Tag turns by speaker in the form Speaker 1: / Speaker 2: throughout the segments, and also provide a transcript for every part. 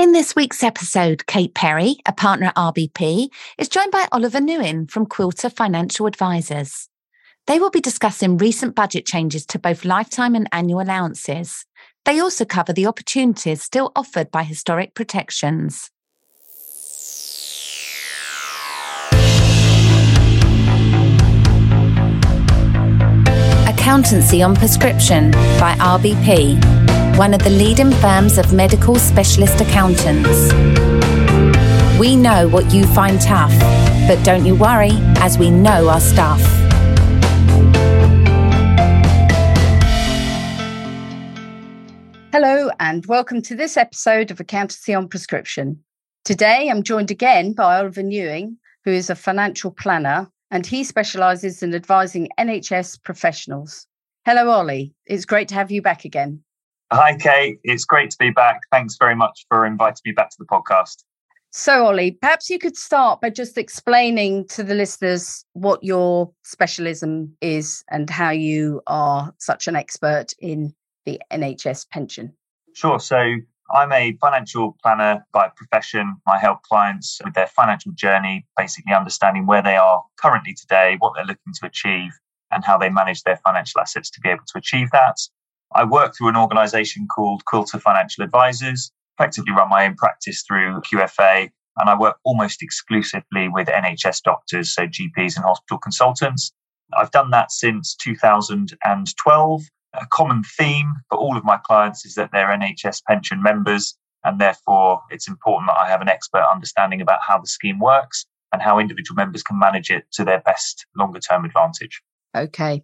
Speaker 1: In this week's episode, Kate Perry, a partner at RBP, is joined by Oliver Newing from Quilter Financial Advisers. They will be discussing recent budget changes to both lifetime and annual allowances. They also cover the opportunities still offered by historic protections. Accountancy on Prescription by RBP, one of the leading firms of medical specialist accountants. We know what you find tough, but don't you worry, as we know our stuff.
Speaker 2: Hello, and welcome to this episode of Accountancy on Prescription. Today, I'm joined again by Oliver Newing, who is a financial planner and he specialises in advising NHS professionals. Hello, Ollie. It's great to have you back again.
Speaker 3: Hi, Kate. It's great to be back. Thanks very much for inviting me back to the podcast.
Speaker 2: So, Ollie, perhaps you could start by just explaining to the listeners what your specialism is and how you are such an expert in the NHS pension?
Speaker 3: Sure. So I'm a financial planner by profession. I help clients with their financial journey, basically understanding where they are currently today, what they're looking to achieve, and how they manage their financial assets to be able to achieve that. I work through an organization called Quilter Financial Advisers, effectively run my own practice through QFA, and I work almost exclusively with NHS doctors, so GPs and hospital consultants. I've done that since 2012 a common theme for all of my clients is that they're NHS pension members, and therefore it's important that I have an expert understanding about how the scheme works and how individual members can manage it to their best longer term advantage.
Speaker 2: Okay.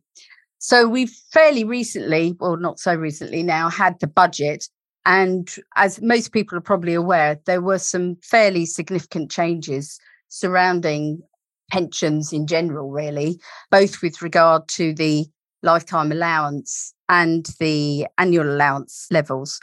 Speaker 2: So we've fairly recently, well, not so recently now, had the budget. And as most people are probably aware, there were some fairly significant changes surrounding pensions in general, really, both with regard to the lifetime allowance and the annual allowance levels.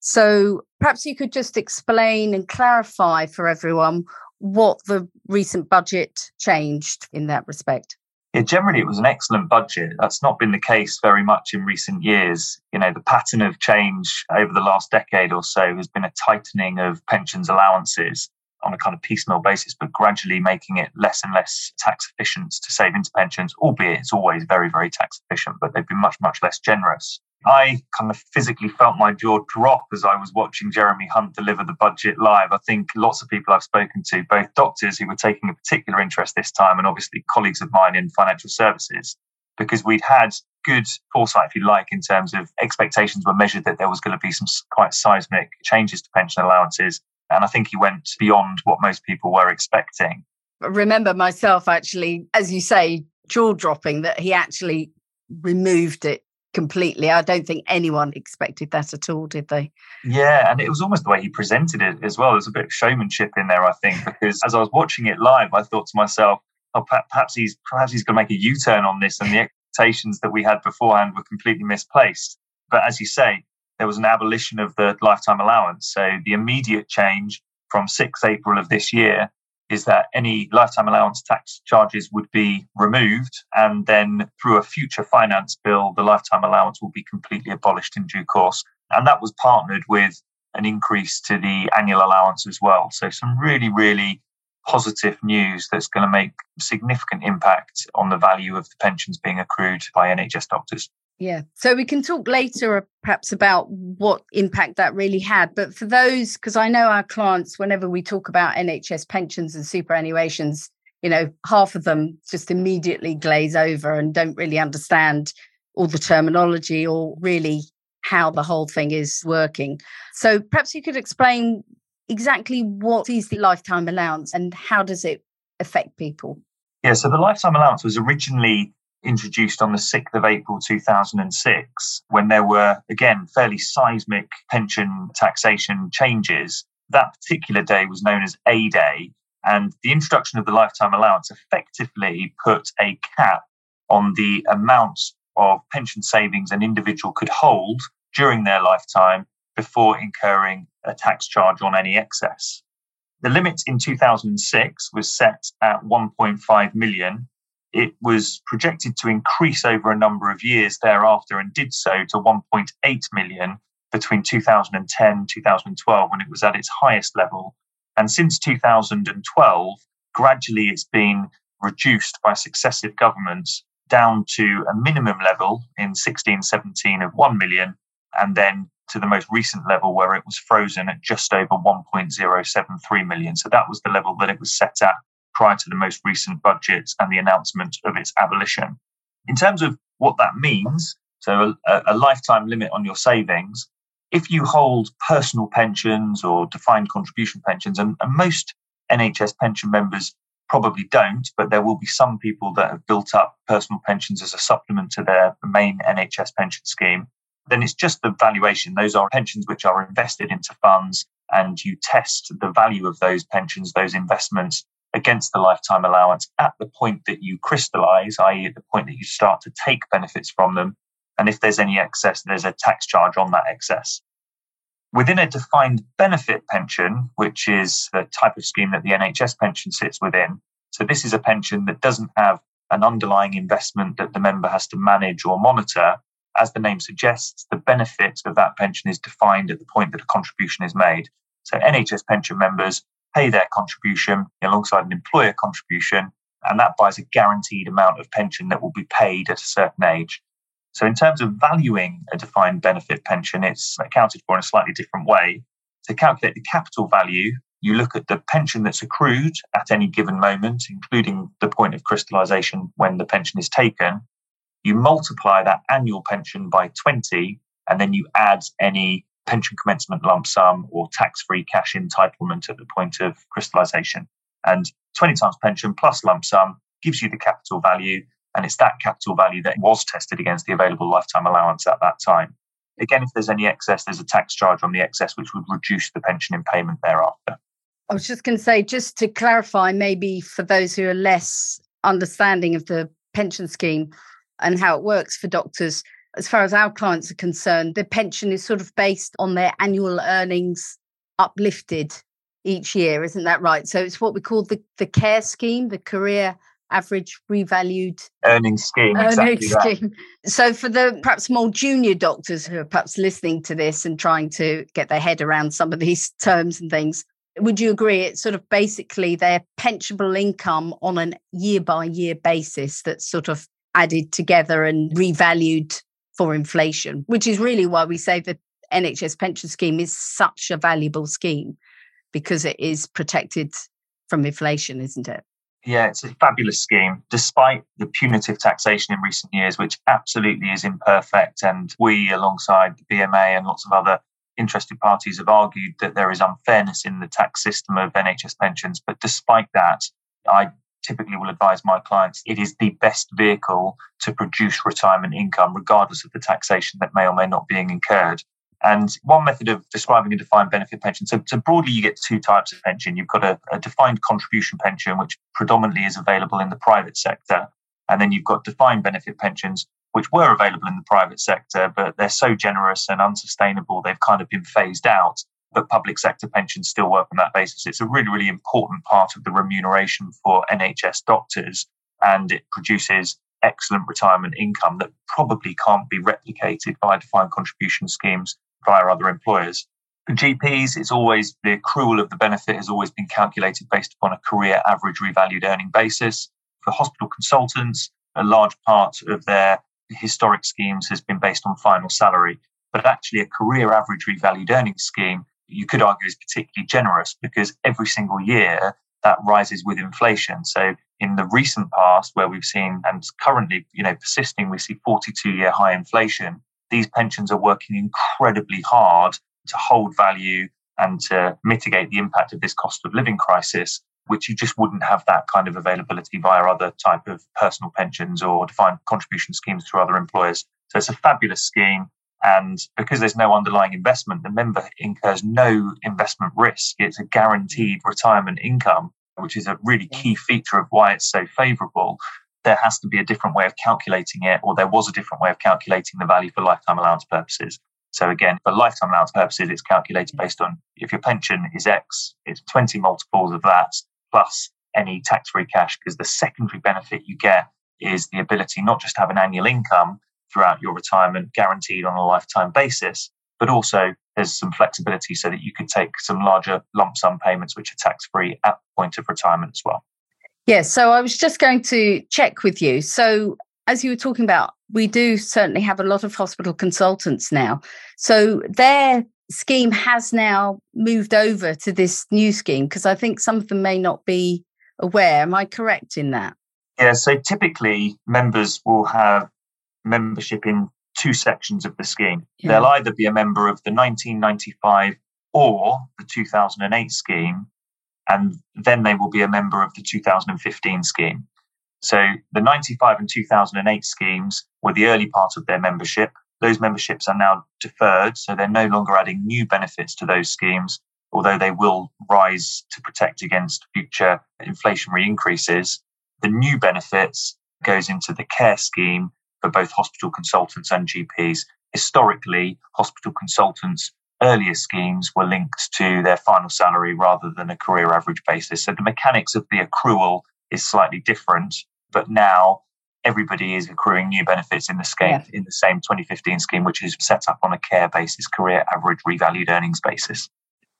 Speaker 2: So perhaps you could just explain and clarify for everyone what the recent budget changed in that respect.
Speaker 3: Yeah, generally it was an excellent budget. That's not been the case very much in recent years. You know, the pattern of change over the last decade or so has been a tightening of pensions allowances on a kind of piecemeal basis, but gradually making it less and less tax efficient to save into pensions, albeit it's always very, very tax efficient, but they've been much, much less generous. I kind of physically felt my jaw drop as I was watching Jeremy Hunt deliver the budget live. I think lots of people I've spoken to, both doctors who were taking a particular interest this time, and obviously colleagues of mine in financial services, because we'd had good foresight, if you like, in terms of expectations were measured that there was going to be some quite seismic changes to pension allowances. And I think he went beyond what most people were expecting.
Speaker 2: I remember myself actually, as you say, jaw dropping that he actually removed it completely. I don't think anyone expected that at all, did they?
Speaker 3: Yeah, and it was almost the way he presented it as well. There's a bit of showmanship in there, I think, because as I was watching it live, I thought to myself, oh, perhaps he's perhaps he's going to make a U-turn on this, and the expectations that we had beforehand were completely misplaced. But as you say, there was an abolition of the lifetime allowance. So the immediate change from 6 April of this year is that any lifetime allowance tax charges would be removed. And then through a future finance bill, the lifetime allowance will be completely abolished in due course. And that was partnered with an increase to the annual allowance as well. So some really, really positive news that's going to make significant impact on the value of the pensions being accrued by NHS doctors.
Speaker 2: Yeah. So we can talk later perhaps about what impact that really had. But for those, because I know our clients, whenever we talk about NHS pensions and superannuations, you know, half of them just immediately glaze over and don't really understand all the terminology or really how the whole thing is working. So perhaps you could explain exactly what is the lifetime allowance and how does it affect people?
Speaker 3: Yeah, so the lifetime allowance was originally introduced on the 6th of April 2006, when there were, again, fairly seismic pension taxation changes. That particular day was known as A Day. And the introduction of the lifetime allowance effectively put a cap on the amounts of pension savings an individual could hold during their lifetime before incurring a tax charge on any excess. The limit in 2006 was set at 1.5 million it was projected to increase over a number of years thereafter and did so to 1.8 million between 2010 2012 when it was at its highest level. And since 2012, gradually it's been reduced by successive governments down to a minimum level in 16 17 of 1 million, and then to the most recent level where it was frozen at just over 1.073 million. So that was the level that it was set at prior to the most recent budget and the announcement of its abolition. In terms of what that means, so a, a lifetime limit on your savings, if you hold personal pensions or defined contribution pensions, and, and most NHS pension members probably don't, but there will be some people that have built up personal pensions as a supplement to their main NHS pension scheme, then it's just the valuation. Those are pensions which are invested into funds, and you test the value of those pensions, those investments against the lifetime allowance at the point that you crystallize, i.e., at the point that you start to take benefits from them. And if there's any excess, there's a tax charge on that excess. Within a defined benefit pension, which is the type of scheme that the NHS pension sits within, so this is a pension that doesn't have an underlying investment that the member has to manage or monitor. As the name suggests, the benefit of that pension is defined at the point that a contribution is made. So NHS pension members pay their contribution alongside an employer contribution, and that buys a guaranteed amount of pension that will be paid at a certain age. So, in terms of valuing a defined benefit pension, it's accounted for in a slightly different way. To calculate the capital value, you look at the pension that's accrued at any given moment, including the point of crystallization when the pension is taken. You multiply that annual pension by 20, and then you add any pension commencement lump sum or tax free cash entitlement at the point of crystallization. And 20 times pension plus lump sum gives you the capital value and it's that capital value that was tested against the available lifetime allowance at that time. Again, if there's any excess, there's a tax charge on the excess, which would reduce the pension in payment thereafter.
Speaker 2: I was just going to say, just to clarify, maybe for those who are less understanding of the pension scheme and how it works for doctors, as far as our clients are concerned, the pension is sort of based on their annual earnings uplifted each year, isn't that right? So it's what we call the, the care scheme, the career average revalued
Speaker 3: earnings scheme.
Speaker 2: Earnings exactly scheme. So for the perhaps more junior doctors who are perhaps listening to this and trying to get their head around some of these terms and things, would you agree it's sort of basically their pensionable income on a year by year basis that's sort of added together and revalued for inflation, which is really why we say the NHS pension scheme is such a valuable scheme because it is protected from inflation, isn't it?
Speaker 3: Yeah, it's a fabulous scheme, despite the punitive taxation in recent years, which absolutely is imperfect. And we, alongside the BMA and lots of other interested parties, have argued that there is unfairness in the tax system of NHS pensions. But despite that, I typically will advise my clients it is the best vehicle to produce retirement income, regardless of the taxation that may or may not be incurred. And one method of describing a defined benefit pension, so, so broadly, you get two types of pension. You've got a, a defined contribution pension, which predominantly is available in the private sector. And then you've got defined benefit pensions, which were available in the private sector, but they're so generous and unsustainable, they've kind of been phased out. But public sector pensions still work on that basis. It's a really, really important part of the remuneration for NHS doctors, and it produces excellent retirement income that probably can't be replicated by defined contribution schemes via other employers. For GPs, it's always the accrual of the benefit has always been calculated based upon a career average revalued earning basis. For hospital consultants, a large part of their historic schemes has been based on final salary. But actually, a career average revalued earnings scheme, you could argue, is particularly generous because every single year that rises with inflation. So in the recent past, where we've seen and currently, you know, persisting, we see 42 year high inflation these pensions are working incredibly hard to hold value and to mitigate the impact of this cost of living crisis, which you just wouldn't have that kind of availability via other type of personal pensions or defined contribution schemes through other employers. So it's a fabulous scheme. And because there's no underlying investment, the member incurs no investment risk. It's a guaranteed retirement income, which is a really key feature of why it's so favorable there has to be a different way of calculating it, or there was a different way of calculating the value for lifetime allowance purposes. So again, for lifetime allowance purposes, it's calculated based on if your pension is X, it's 20 multiples of that plus any tax-free cash, because the secondary benefit you get is the ability not just to have an annual income throughout your retirement guaranteed on a lifetime basis, but also there's some flexibility so that you could take some larger lump sum payments which are tax free at the point of retirement as well.
Speaker 2: Yes, yeah, so I was just going to check with you. So as you were talking about, we do certainly have a lot of hospital consultants now. So their scheme has now moved over to this new scheme because I think some of them may not be aware. Am I correct in that?
Speaker 3: Yeah, so typically members will have membership in two sections of the scheme. Yeah. They'll either be a member of the 1995 or the 2008 scheme, and then they will be a member of the 2015 scheme. So the 95 and 2008 schemes were the early part of their membership. Those memberships are now deferred, so they're no longer adding new benefits to those schemes, although they will rise to protect against future inflationary increases. The new benefits goes into the care scheme for both hospital consultants and GPs. Historically, hospital consultants' earlier schemes were linked to their final salary rather than a career average basis. So the mechanics of the accrual is slightly different, but now everybody is accruing new benefits in the scheme yeah. in the same 2015 scheme, which is set up on a care basis, career average revalued earnings basis.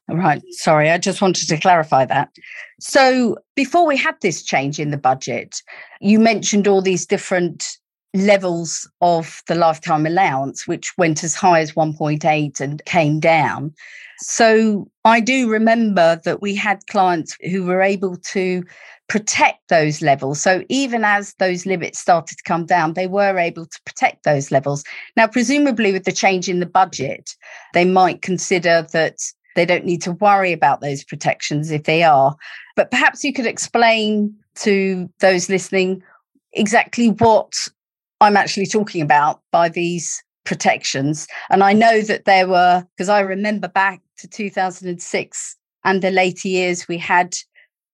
Speaker 2: Right. Sorry, I just wanted to clarify that. So, before we had this change in the budget, you mentioned all these different levels of the lifetime allowance, which went as high as 1.8 and came down. So, I do remember that we had clients who were able to protect those levels. So even as those limits started to come down, they were able to protect those levels. Now, presumably, with the change in the budget, they might consider that they don't need to worry about those protections if they are. But perhaps you could explain to those listening exactly what I'm actually talking about by these protections. And I know that there were, because I remember back to 2006 and the later years, we had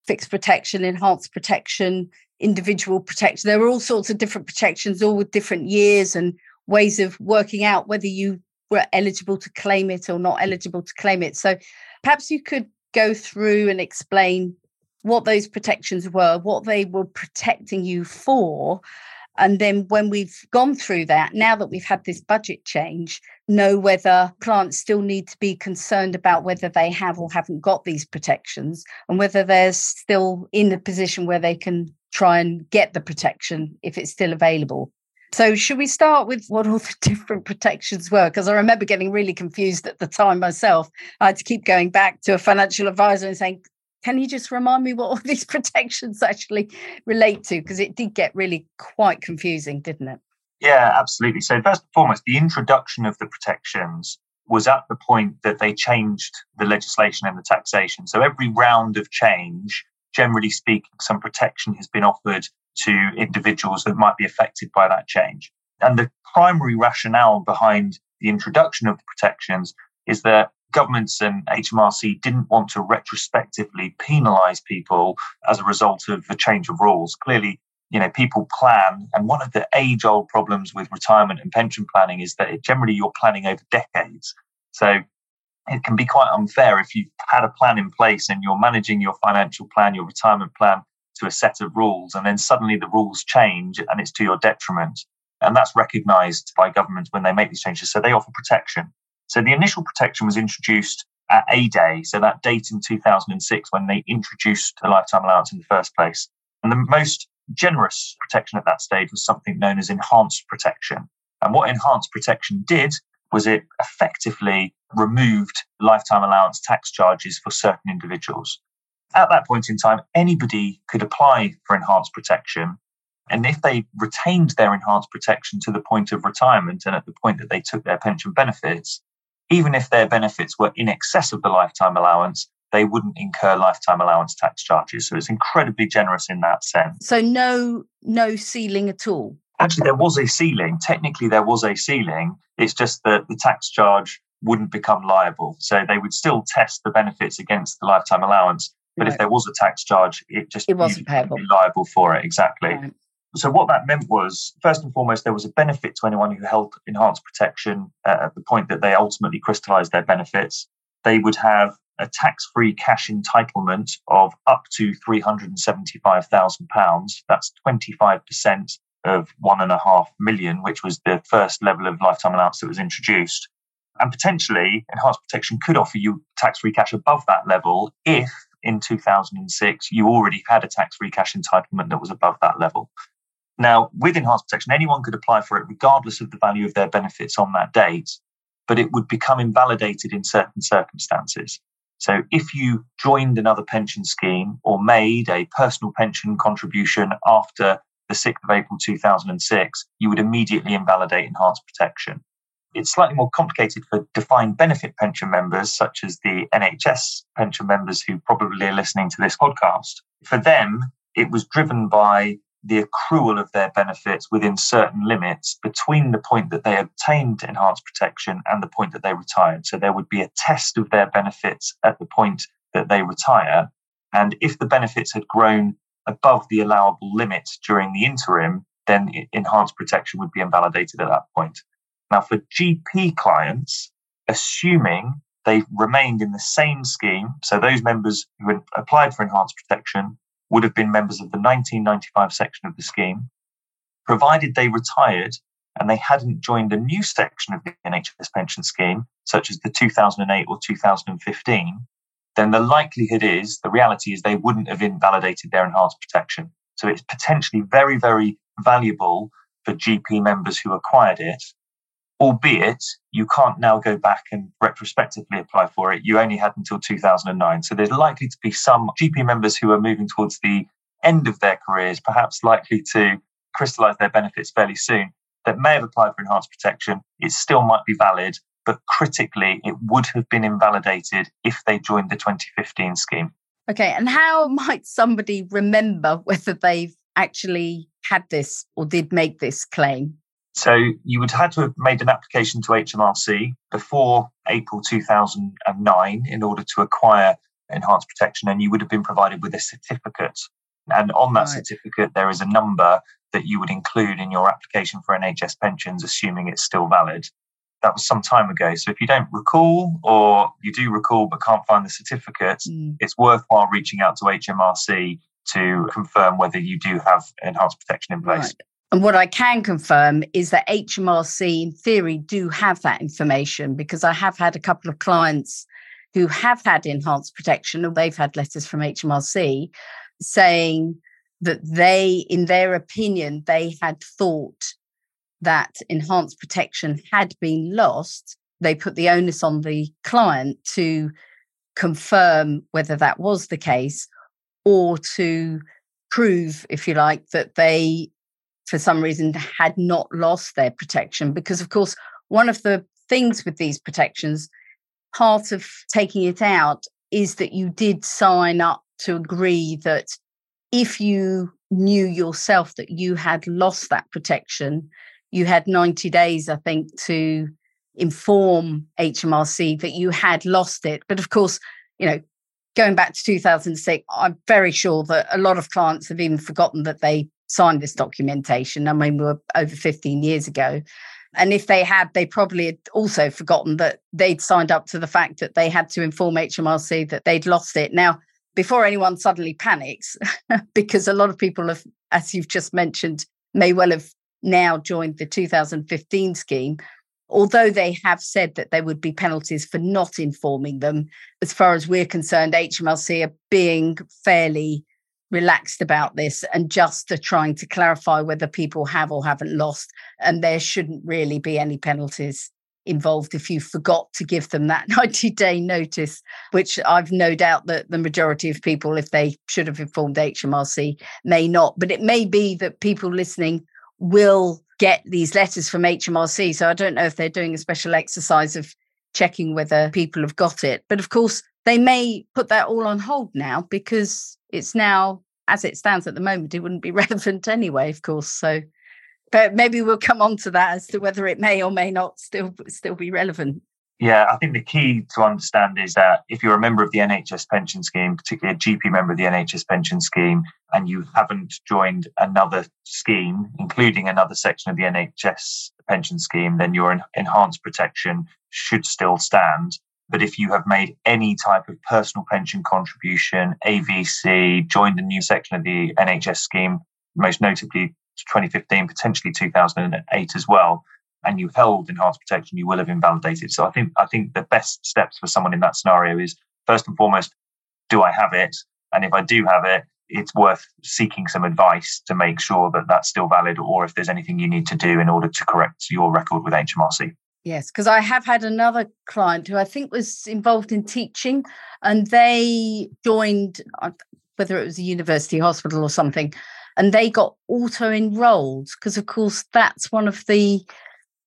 Speaker 2: fixed protection, enhanced protection, individual protection. There were all sorts of different protections, all with different years and ways of working out whether you were eligible to claim it or not eligible to claim it. So perhaps you could go through and explain what those protections were, what they were protecting you for. And then when we've gone through that, now that we've had this budget change, know whether clients still need to be concerned about whether they have or haven't got these protections and whether they're still in a position where they can try and get the protection if it's still available. So, should we start with what all the different protections were? Because I remember getting really confused at the time myself. I had to keep going back to a financial advisor and saying, Can you just remind me what all these protections actually relate to? Because it did get really quite confusing, didn't it?
Speaker 3: Yeah, absolutely. So, first and foremost, the introduction of the protections was at the point that they changed the legislation and the taxation. So, every round of change, generally speaking, some protection has been offered to individuals that might be affected by that change. And the primary rationale behind the introduction of the protections is that governments and HMRC didn't want to retrospectively penalize people as a result of the change of rules. Clearly, you know, people plan, and one of the age-old problems with retirement and pension planning is that generally you're planning over decades. So it can be quite unfair if you've had a plan in place and you're managing your financial plan, your retirement plan to a set of rules, and then suddenly the rules change and it's to your detriment. And that's recognized by governments when they make these changes. So they offer protection. So the initial protection was introduced at A Day, so that date in 2006 when they introduced the lifetime allowance in the first place. And the most generous protection at that stage was something known as enhanced protection. And what enhanced protection did was it effectively removed lifetime allowance tax charges for certain individuals at that point in time, anybody could apply for enhanced protection. And if they retained their enhanced protection to the point of retirement and at the point that they took their pension benefits, even if their benefits were in excess of the lifetime allowance, they wouldn't incur lifetime allowance tax charges. So it's incredibly generous in that sense.
Speaker 2: So no no ceiling at all.
Speaker 3: Actually, there was a ceiling. Technically, there was a ceiling. It's just that the tax charge wouldn't become liable. So they would still test the benefits against the lifetime allowance, but right. if there was a tax charge, it just
Speaker 2: it wasn't payable.
Speaker 3: Be liable for it exactly. Right. So what that meant was, first and foremost, there was a benefit to anyone who held enhanced protection uh, at the point that they ultimately crystallised their benefits. They would have a tax-free cash entitlement of up to three hundred and seventy-five thousand pounds. That's twenty-five percent of one and a half million, which was the first level of lifetime allowance that was introduced. And potentially, enhanced protection could offer you tax free cash above that level if in 2006 you already had a tax free cash entitlement that was above that level. Now, with enhanced protection, anyone could apply for it regardless of the value of their benefits on that date, but it would become invalidated in certain circumstances. So, if you joined another pension scheme or made a personal pension contribution after the 6th of April 2006, you would immediately invalidate enhanced protection. It's slightly more complicated for defined benefit pension members, such as the NHS pension members who probably are listening to this podcast. For them, it was driven by the accrual of their benefits within certain limits between the point that they obtained enhanced protection and the point that they retired. So there would be a test of their benefits at the point that they retire. And if the benefits had grown above the allowable limit during the interim, then enhanced protection would be invalidated at that point. Now, for GP clients, assuming they remained in the same scheme, so those members who had applied for enhanced protection would have been members of the 1995 section of the scheme, provided they retired and they hadn't joined a new section of the NHS pension scheme, such as the 2008 or 2015, then the likelihood is, the reality is, they wouldn't have invalidated their enhanced protection. So it's potentially very, very valuable for GP members who acquired it albeit you can't now go back and retrospectively apply for it. You only had until 2009. So there's likely to be some GP members who are moving towards the end of their careers, perhaps likely to crystallize their benefits fairly soon, that may have applied for enhanced protection. It still might be valid, but critically, it would have been invalidated if they joined the 2015 scheme.
Speaker 2: Okay. And how might somebody remember whether they've actually had this or did make this claim?
Speaker 3: So you would have had to have made an application to HMRC before April 2009 in order to acquire enhanced protection, and you would have been provided with a certificate. And on that right. certificate, there is a number that you would include in your application for NHS pensions, assuming it's still valid. That was some time ago. So if you don't recall, or you do recall but can't find the certificate, mm. it's worthwhile reaching out to HMRC to confirm whether you do have enhanced protection in place. Right.
Speaker 2: And what I can confirm is that HMRC, in theory, do have that information because I have had a couple of clients who have had enhanced protection, or they've had letters from HMRC saying that they, in their opinion, they had thought that enhanced protection had been lost. They put the onus on the client to confirm whether that was the case or to prove, if you like, that they for some reason had not lost their protection because of course one of the things with these protections part of taking it out is that you did sign up to agree that if you knew yourself that you had lost that protection you had 90 days i think to inform HMRC that you had lost it. But of course you know going back to 2006 i'm very sure that a lot of clients have even forgotten that they signed this documentation. I mean, we were over 15 years ago. And if they had, they probably had also forgotten that they'd signed up to the fact that they had to inform HMRC that they'd lost it. Now, before anyone suddenly panics, because a lot of people have, as you've just mentioned, may well have now joined the 2015 scheme, although they have said that there would be penalties for not informing them, as far as we're concerned, HMRC are being fairly relaxed about this and just are trying to clarify whether people have or haven't lost. And there shouldn't really be any penalties involved if you forgot to give them that 90 day notice, which I've no doubt that the majority of people, if they should have informed HMRC, may not. But it may be that people listening will get these letters from HMRC. So I don't know if they're doing a special exercise of checking whether people have got it. But of course, they may put that all on hold now because it's now, as it stands at the moment, it wouldn't be relevant anyway, of course. So, but maybe we'll come on to that as to whether it may or may not still still be relevant.
Speaker 3: Yeah, I think the key to understand is that if you're a member of the NHS pension scheme, particularly a GP member of the NHS pension scheme, and you haven't joined another scheme, including another section of the NHS pension scheme, then your enhanced protection should still stand. But if you have made any type of personal pension contribution, AVC, joined a new section of the NHS scheme, most notably 2015, potentially 2008 as well, and you held enhanced protection, you will have invalidated. So I think I think the best steps for someone in that scenario is first and foremost, do I have it? And if I do have it, it's worth seeking some advice to make sure that that's still valid, or if there's anything you need to do in order to correct your record with HMRC.
Speaker 2: Yes, because I have had another client who I think was involved in teaching, and they joined, uh, whether it was a university hospital or something, and they got auto enrolled because, of course, that's one of the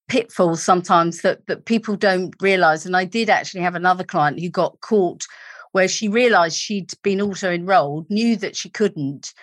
Speaker 2: pitfalls sometimes that that people don't realize. And I did actually have another client who got caught where she realized she'd been auto enrolled, knew that she couldn't,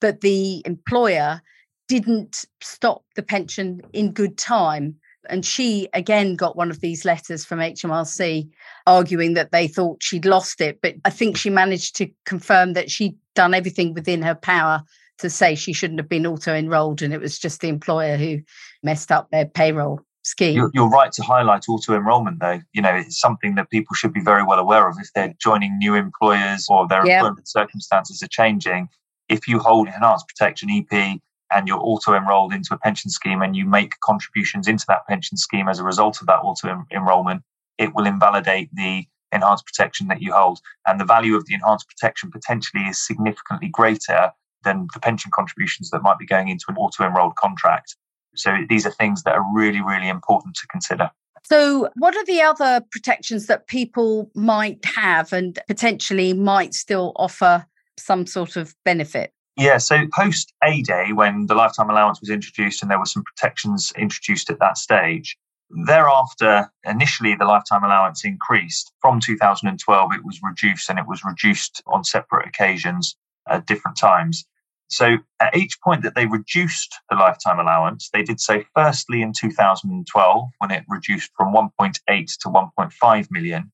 Speaker 2: but the employer didn't stop the pension in good time and she again got one of these letters from HMRC arguing that they thought she'd lost it. But I think she managed to confirm that she'd done everything within her power to say she shouldn't have been auto enrolled. And it was just the employer who messed up their payroll scheme.
Speaker 3: You're, you're right to highlight auto enrollment, though. You know, it's something that people should be very well aware of if they're joining new employers or their yeah. employment circumstances are changing. If you hold enhanced protection EP, and you're auto enrolled into a pension scheme and you make contributions into that pension scheme as a result of that auto enrollment, it will invalidate the enhanced protection that you hold. And the value of the enhanced protection potentially is significantly greater than the pension contributions that might be going into an auto enrolled contract. So these are things that are really, really important to consider.
Speaker 2: So, what are the other protections that people might have and potentially might still offer some sort of benefit?
Speaker 3: Yeah, so post A Day, when the lifetime allowance was introduced and there were some protections introduced at that stage, thereafter, initially the lifetime allowance increased. From 2012, it was reduced and it was reduced on separate occasions at different times. So at each point that they reduced the lifetime allowance, they did so firstly in 2012 when it reduced from 1.8 to 1.5 million.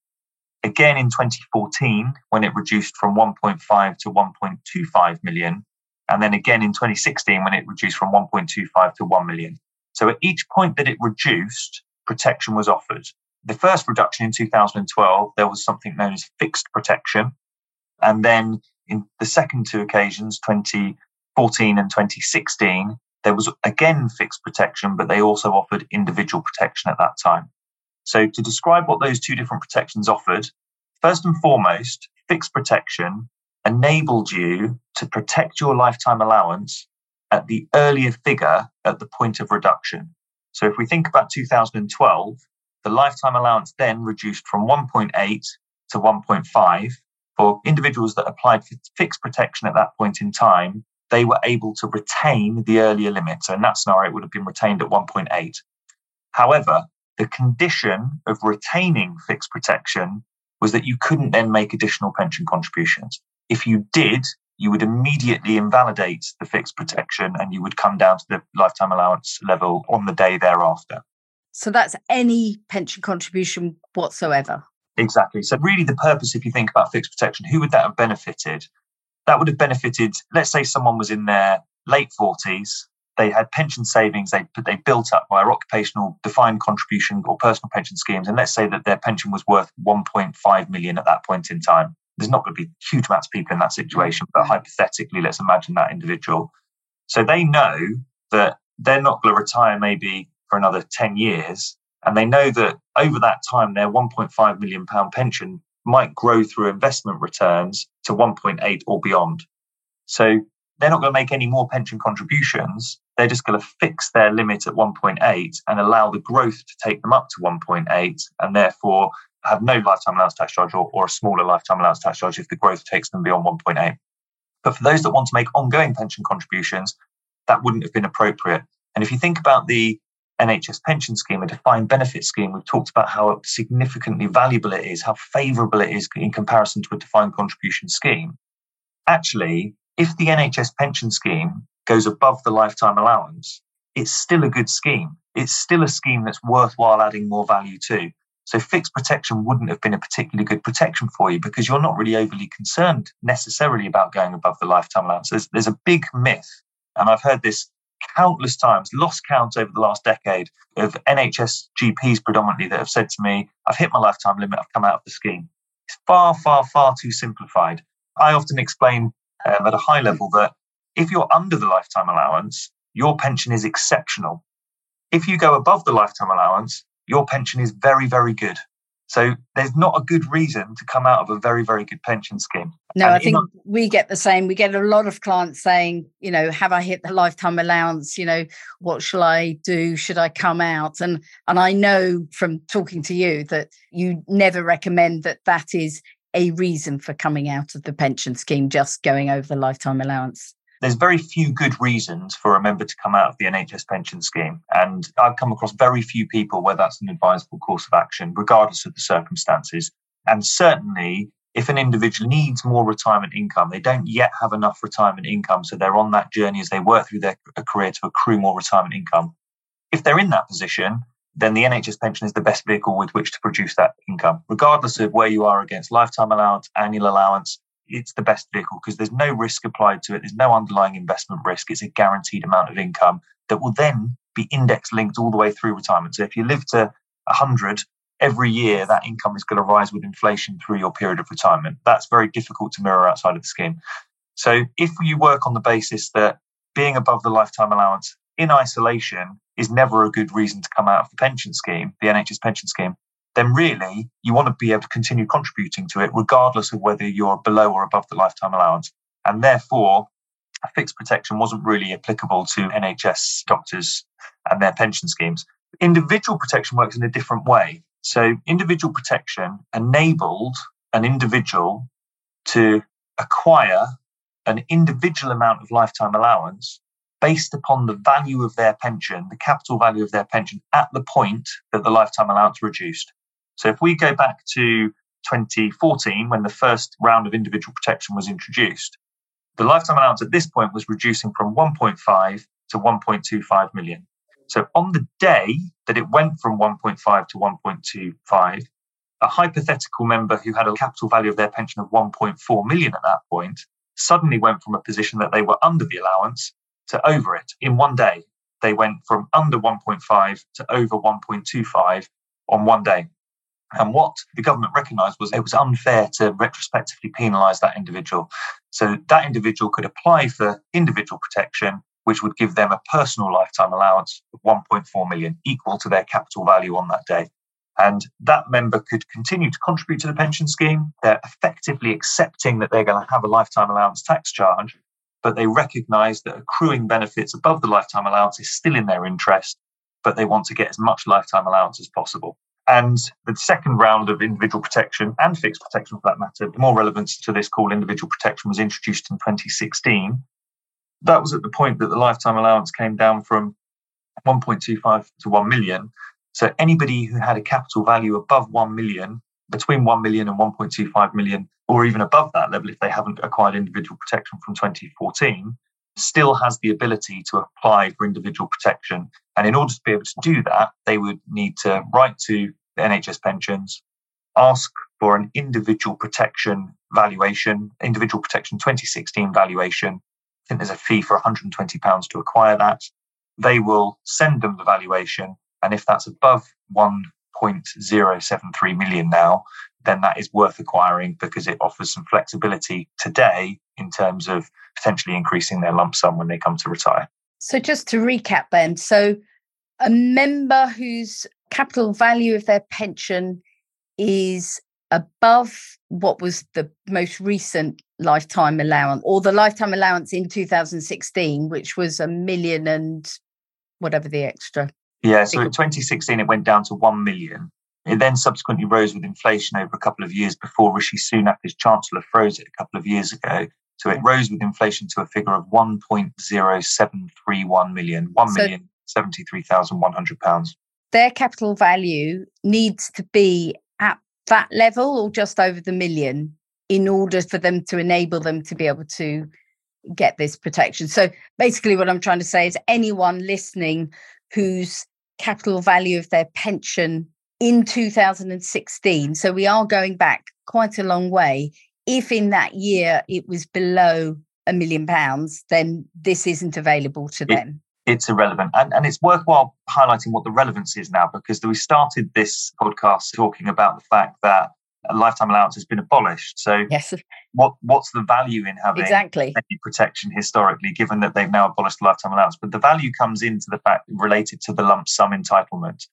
Speaker 3: Again in 2014 when it reduced from 1.5 to 1.25 million and then again in 2016 when it reduced from 1.25 to 1 million. So at each point that it reduced, protection was offered. The first reduction in 2012, there was something known as fixed protection. And then in the second two occasions, 2014 and 2016, there was again fixed protection, but they also offered individual protection at that time. So to describe what those two different protections offered, first and foremost, fixed protection enabled you to protect your lifetime allowance at the earlier figure at the point of reduction. So if we think about 2012, the lifetime allowance then reduced from 1.8 to 1.5. For individuals that applied for fixed protection at that point in time, they were able to retain the earlier limit. So in that scenario, it would have been retained at 1.8. However, the condition of retaining fixed protection was that you couldn't then make additional pension contributions. If you did, you would immediately invalidate the fixed protection and you would come down to the lifetime allowance level on the day thereafter.
Speaker 2: So that's any pension contribution whatsoever.
Speaker 3: Exactly. So, really, the purpose, if you think about fixed protection, who would that have benefited? That would have benefited, let's say someone was in their late 40s, they had pension savings they, they built up via occupational defined contribution or personal pension schemes. And let's say that their pension was worth 1.5 million at that point in time there's not going to be huge amounts of people in that situation, but hypothetically, let's imagine that individual. So they know that they're not going to retire maybe for another 10 years. And they know that over that time, their 1.5 million pound pension might grow through investment returns to 1.8 or beyond. So they're not going to make any more pension contributions. They're just going to fix their limit at 1.8 and allow the growth to take them up to 1.8. And therefore, have no lifetime allowance tax charge or, or a smaller lifetime allowance tax charge if the growth takes them beyond 1.8. But for those that want to make ongoing pension contributions, that wouldn't have been appropriate. And if you think about the NHS pension scheme, a defined benefit scheme, we've talked about how significantly valuable it is, how favourable it is in comparison to a defined contribution scheme. Actually, if the NHS pension scheme goes above the lifetime allowance, it's still a good scheme. It's still a scheme that's worthwhile adding more value to. So fixed protection wouldn't have been a particularly good protection for you because you're not really overly concerned necessarily about going above the lifetime allowance. There's, there's a big myth, and I've heard this countless times, lost count over the last decade of NHS GPs predominantly that have said to me, I've hit my lifetime limit, I've come out of the scheme. It's far, far, far too simplified. I often explain um, at a high level that if you're under the lifetime allowance, your pension is exceptional If you go above the lifetime allowance, your pension is very, very good. So there's not a good reason to come out of a very, very good pension scheme.
Speaker 2: No, and I think we get the same. We get a lot of clients saying, you know, have I hit the lifetime allowance? You know, what shall I do? Should I come out? And and I know from talking to you that you never recommend that that is a reason for coming out of the pension scheme, just going over the lifetime allowance
Speaker 3: there's very few good reasons for a member to come out of the NHS pension scheme. And I've come across very few people where that's an advisable course of action, regardless of the circumstances. And certainly, if an individual needs more retirement income, they don't yet have enough retirement income. So they're on that journey as they work through their career to accrue more retirement income. If they're in that position, then the NHS pension is the best vehicle with which to produce that income, regardless of where you are against lifetime allowance, annual allowance, it's the best vehicle because there's no risk applied to it. There's no underlying investment risk. It's a guaranteed amount of income that will then be index linked all the way through retirement. So if you live to 100 every year, that income is going to rise with inflation through your period of retirement. That's very difficult to mirror outside of the scheme. So if you work on the basis that being above the lifetime allowance in isolation is never a good reason to come out of the pension scheme, the NHS pension scheme, then really you want to be able to continue contributing to it, regardless of whether you're below or above the lifetime allowance. And therefore, fixed protection wasn't really applicable to NHS doctors and their pension schemes. Individual protection works in a different way. So, individual protection enabled an individual to acquire an individual amount of lifetime allowance based upon the value of their pension, the capital value of their pension at the point that the lifetime allowance reduced. So if we go back to 2014, when the first round of individual protection was introduced, the lifetime allowance at this point was reducing from 1.5 to 1.25 million. So on the day that it went from 1.5 to 1.25, a hypothetical member who had a capital value of their pension of 1.4 million at that point suddenly went from a position that they were under the allowance to over it in one day. They went from under 1.5 to over 1.25 on one day. And what the government recognised was it was unfair to retrospectively penalise that individual. So that individual could apply for individual protection, which would give them a personal lifetime allowance of 1.4 million, equal to their capital value on that day. And that member could continue to contribute to the pension scheme. They're effectively accepting that they're going to have a lifetime allowance tax charge, but they recognise that accruing benefits above the lifetime allowance is still in their interest, but they want to get as much lifetime allowance as possible. And the second round of individual protection and fixed protection for that matter, more relevance to this called individual protection was introduced in 2016. That was at the point that the lifetime allowance came down from 1.25 to 1 million. So anybody who had a capital value above 1 million, between 1 million and 1.25 million, or even above that level if they haven't acquired individual protection from 2014, still has the ability to apply for individual protection. And in order to be able to do that, they would need to write to the NHS pensions, ask for an individual protection valuation, individual protection 2016 valuation. I think there's a fee for £120 to acquire that. They will send them the valuation. And if that's above 1.073 million now, then that is worth acquiring because it offers some flexibility today in terms of potentially increasing their lump sum when they come to retire.
Speaker 2: So, just to recap then, so a member whose capital value of their pension is above what was the most recent lifetime allowance or the lifetime allowance in 2016 which was a million and whatever the extra
Speaker 3: yeah so in 2016 it went down to 1 million it then subsequently rose with inflation over a couple of years before rishi sunak as chancellor froze it a couple of years ago so it rose with inflation to a figure of 1.0731 million 1 million so 73,100 pounds
Speaker 2: their capital value needs to be at that level or just over the million in order for them to enable them to be able to get this protection. So basically, what I'm trying to say is anyone listening whose capital value of their pension in 2016, so we are going back quite a long way. If in that year it was below a million pounds, then this isn't available to them
Speaker 3: it's irrelevant. And, and it's worthwhile highlighting what the relevance is now because we started this podcast talking about the fact that a lifetime allowance has been abolished. So
Speaker 2: yes.
Speaker 3: what what's the value in having
Speaker 2: exactly
Speaker 3: protection historically, given that they've now abolished the lifetime allowance? But the value comes into the fact related to the lump sum entitlement.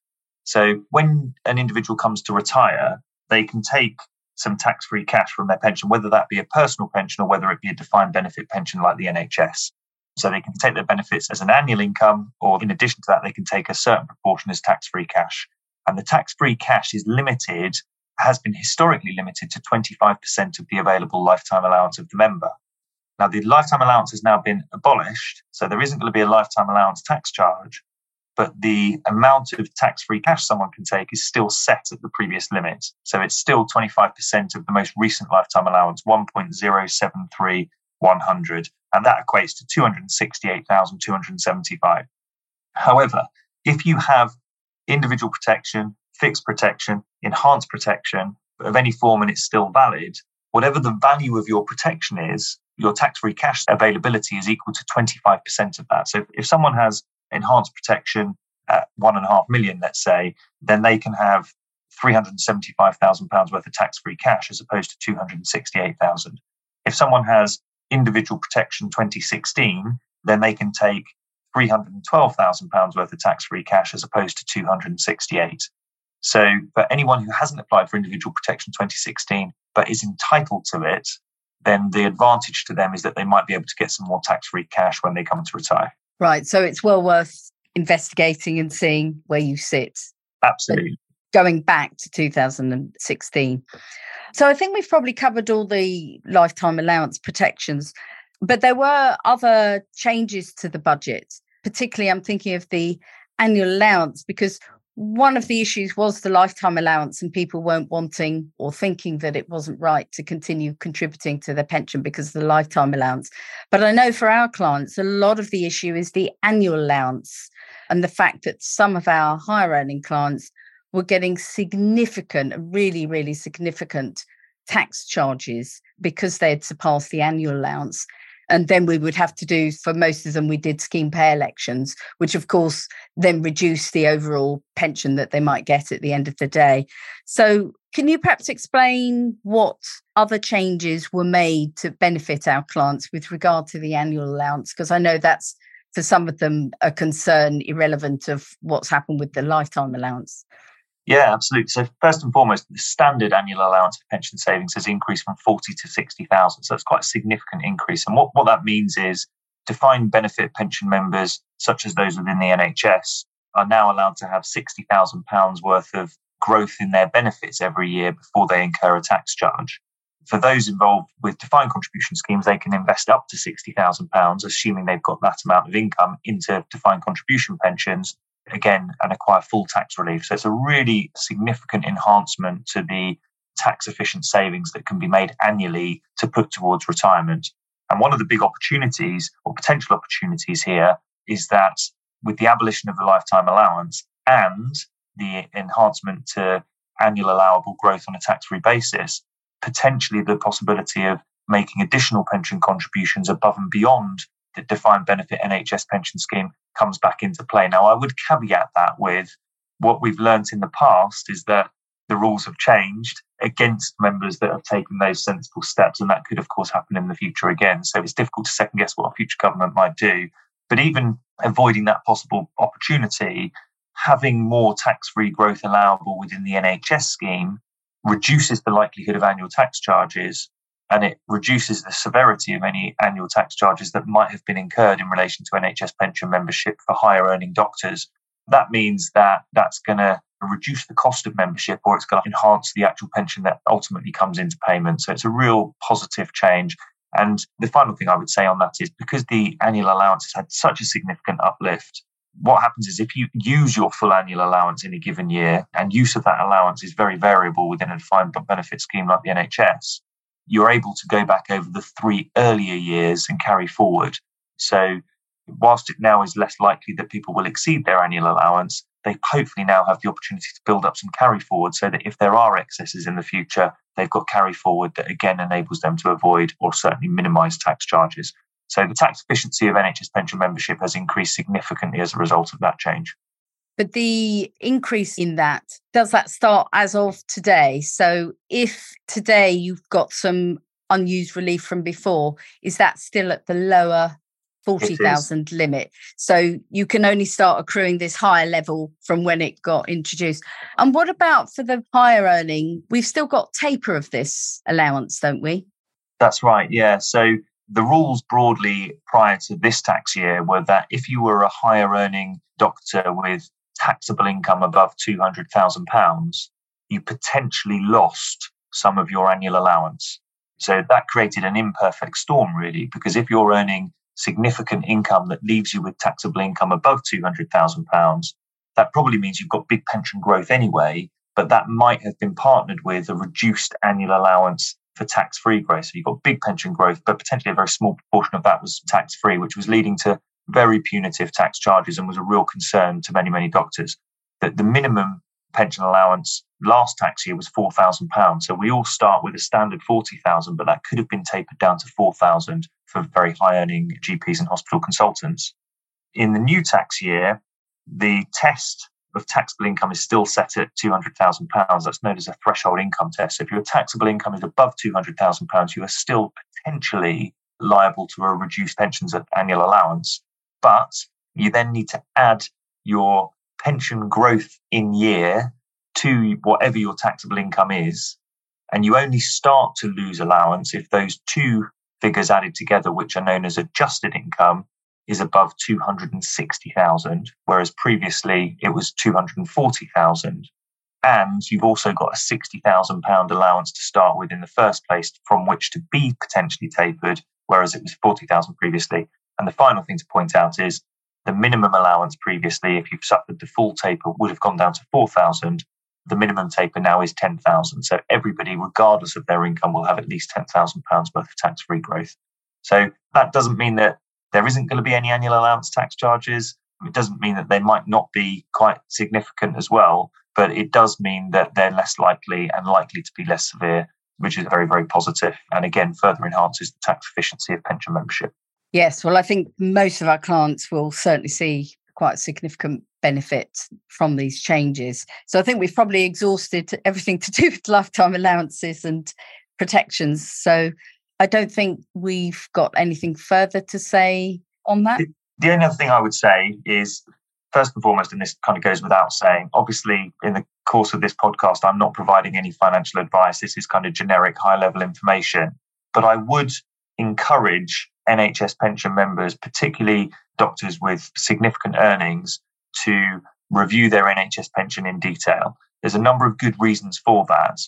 Speaker 3: So when an individual comes to retire, they can take some tax-free cash from their pension, whether that be a personal pension or whether it be a defined benefit pension like the NHS. So they can take their benefits as an annual income, or in addition to that, they can take a certain proportion as tax-free cash. And the tax-free cash is limited has been historically limited to 25% of the available lifetime allowance of the member. Now, the lifetime allowance has now been abolished, so there isn't going to be a lifetime allowance tax charge, but the amount of tax free cash someone can take is still set at the previous limit. So it's still 25% of the most recent lifetime allowance, 1.073100, and that equates to 268,275. However, if you have individual protection, fixed protection, enhanced protection of any form and it's still valid, whatever the value of your protection is, your tax free cash availability is equal to 25% of that. So if someone has enhanced protection at one and a half million, let's say, then they can have £375,000 worth of tax free cash as opposed to 268,000. If someone has individual protection 2016, then they can take £312,000 worth of tax free cash as opposed to 268. So, for anyone who hasn't applied for individual protection 2016 but is entitled to it, then the advantage to them is that they might be able to get some more tax free cash when they come to retire.
Speaker 2: Right. So, it's well worth investigating and seeing where you sit.
Speaker 3: Absolutely.
Speaker 2: Going back to 2016. So, I think we've probably covered all the lifetime allowance protections, but there were other changes to the budget. Particularly, I'm thinking of the annual allowance because one of the issues was the lifetime allowance and people weren't wanting or thinking that it wasn't right to continue contributing to their pension because of the lifetime allowance. But i know for our clients a lot of the issue is the annual allowance and the fact that some of our higher earning clients were getting significant really really significant tax charges because they had surpassed the annual allowance and then we would have to do, for most of them, we did scheme pay elections, which of course then reduced the overall pension that they might get at the end of the day. So, can you perhaps explain what other changes were made to benefit our clients with regard to the annual allowance? Because I know that's for some of them a concern irrelevant of what's happened with the lifetime allowance.
Speaker 3: Yeah, absolutely. So first and foremost, the standard annual allowance for pension savings has increased from 40 to 60,000. So that's quite a significant increase. And what, what that means is defined benefit pension members, such as those within the NHS, are now allowed to have £60,000 worth of growth in their benefits every year before they incur a tax charge. For those involved with defined contribution schemes, they can invest up to £60,000, assuming they've got that amount of income, into defined contribution pensions again and acquire full tax relief. So it's a really significant enhancement to the tax efficient savings that can be made annually to put towards retirement. And one of the big opportunities or potential opportunities here is that with the abolition of the lifetime allowance and the enhancement to annual allowable growth on a tax free basis, potentially the possibility of making additional pension contributions above and beyond the defined benefit NHS pension scheme comes back into play. Now, I would caveat that with what we've learnt in the past is that the rules have changed against members that have taken those sensible steps. And that could, of course, happen in the future again. So it's difficult to second guess what a future government might do. But even avoiding that possible opportunity, having more tax free growth allowable within the NHS scheme reduces the likelihood of annual tax charges and it reduces the severity of any annual tax charges that might have been incurred in relation to NHS pension membership for higher earning doctors. That means that that's going to reduce the cost of membership or it's going to enhance the actual pension that ultimately comes into payment. So it's a real positive change. And the final thing I would say on that is because the annual allowance has had such a significant uplift, what happens is if you use your full annual allowance in a given year and use of that allowance is very variable within a defined benefit scheme like the NHS, you're able to go back over the three earlier years and carry forward. So, whilst it now is less likely that people will exceed their annual allowance, they hopefully now have the opportunity to build up some carry forward so that if there are excesses in the future, they've got carry forward that again enables them to avoid or certainly minimize tax charges. So the tax efficiency of NHS pension membership has increased significantly as a result of that change.
Speaker 2: But the increase in that, does that start as of today? So if today you've got some unused relief from before, is that still at the lower 40,000 limit. So you can only start accruing this higher level from when it got introduced. And what about for the higher earning? We've still got taper of this allowance, don't we?
Speaker 3: That's right. Yeah. So the rules broadly prior to this tax year were that if you were a higher earning doctor with taxable income above £200,000, you potentially lost some of your annual allowance. So that created an imperfect storm, really, because if you're earning significant income that leaves you with taxable income above £200,000, that probably means you've got big pension growth anyway, but that might have been partnered with a reduced annual allowance for tax free growth. So you've got big pension growth, but potentially a very small proportion of that was tax free, which was leading to very punitive tax charges and was a real concern to many, many doctors. That the minimum pension allowance last tax year was £4,000. So we all start with a standard 40,000, but that could have been tapered down to 4,000 for very high earning GPs and hospital consultants. In the new tax year, the test of taxable income is still set at £200,000. That's known as a threshold income test. So if your taxable income is above £200,000, you are still potentially liable to a reduced pensions annual allowance. But you then need to add your pension growth in year to whatever your taxable income is. And you only start to lose allowance if those two figures added together, which are known as adjusted income, is above 260,000, whereas previously it was 240,000. And you've also got a 60,000 pound allowance to start with in the first place from which to be potentially tapered, whereas it was 40,000 previously. And the final thing to point out is the minimum allowance previously, if you've suffered the full taper, would have gone down to 4,000. The minimum taper now is 10,000. So everybody, regardless of their income, will have at least 10,000 pounds worth of tax free growth. So that doesn't mean that there isn't going to be any annual allowance tax charges. It doesn't mean that they might not be quite significant as well, but it does mean that they're less likely and likely to be less severe, which is very, very positive and again further enhances the tax efficiency of pension membership.
Speaker 2: Yes, well, I think most of our clients will certainly see quite significant benefit from these changes. So I think we've probably exhausted everything to do with lifetime allowances and protections. So I don't think we've got anything further to say on that. The,
Speaker 3: the only other thing I would say is first and foremost, and this kind of goes without saying, obviously, in the course of this podcast, I'm not providing any financial advice. This is kind of generic, high level information. But I would encourage NHS pension members, particularly doctors with significant earnings, to review their NHS pension in detail. There's a number of good reasons for that.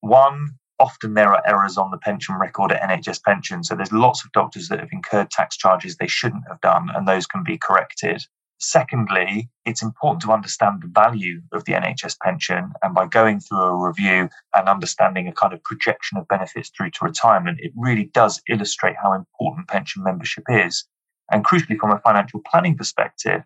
Speaker 3: One, often there are errors on the pension record at NHS pension. So there's lots of doctors that have incurred tax charges they shouldn't have done, and those can be corrected. Secondly, it's important to understand the value of the NHS pension. And by going through a review and understanding a kind of projection of benefits through to retirement, it really does illustrate how important pension membership is. And crucially, from a financial planning perspective,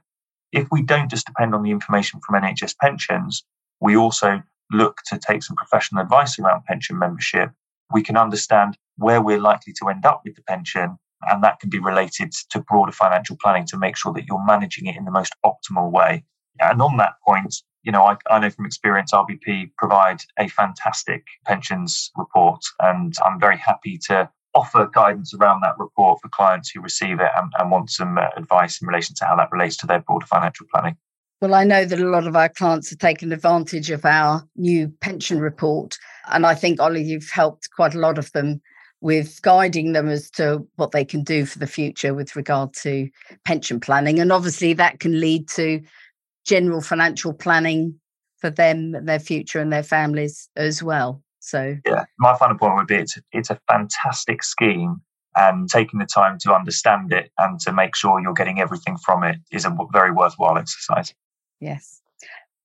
Speaker 3: if we don't just depend on the information from NHS pensions, we also look to take some professional advice around pension membership. We can understand where we're likely to end up with the pension and that can be related to broader financial planning to make sure that you're managing it in the most optimal way. And on that point, you know, I, I know from experience, RBP provide a fantastic pensions report, and I'm very happy to offer guidance around that report for clients who receive it and, and want some uh, advice in relation to how that relates to their broader financial planning.
Speaker 2: Well, I know that a lot of our clients have taken advantage of our new pension report. And I think, Ollie, you've helped quite a lot of them with guiding them as to what they can do for the future with regard to pension planning. And obviously, that can lead to general financial planning for them, their future, and their families as well. So,
Speaker 3: yeah, my final point would be it's, it's a fantastic scheme. And taking the time to understand it and to make sure you're getting everything from it is a very worthwhile exercise.
Speaker 2: Yes.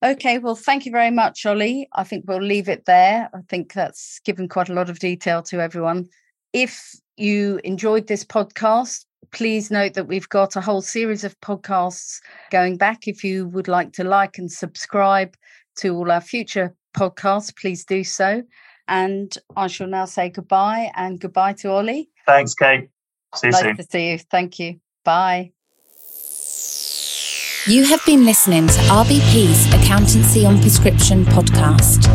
Speaker 2: Okay, well, thank you very much, Ollie. I think we'll leave it there. I think that's given quite a lot of detail to everyone. If you enjoyed this podcast, please note that we've got a whole series of podcasts going back. If you would like to like and subscribe to all our future podcasts, please do so. And I shall now say goodbye and goodbye to Ollie.
Speaker 3: Thanks, Kate. See you
Speaker 2: nice
Speaker 3: soon.
Speaker 2: to see you. Thank you. Bye.
Speaker 1: You have been listening to RBP's Accountancy on Prescription podcast.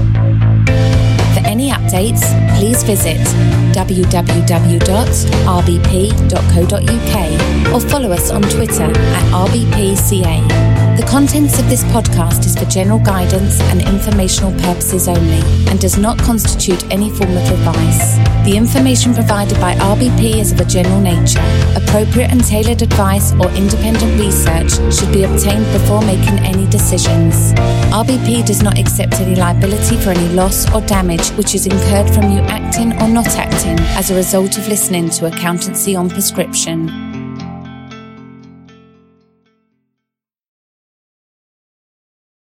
Speaker 1: For any updates, please visit www.rbp.co.uk or follow us on Twitter at RBPCA. The contents of this podcast is for general guidance and informational purposes only and does not constitute any form of advice. The information provided by RBP is of a general nature. Appropriate and tailored advice or independent research should be obtained before making any decisions. RBP does not accept any liability for any loss or damage which is incurred from you acting or not acting as a result of listening to Accountancy on Prescription.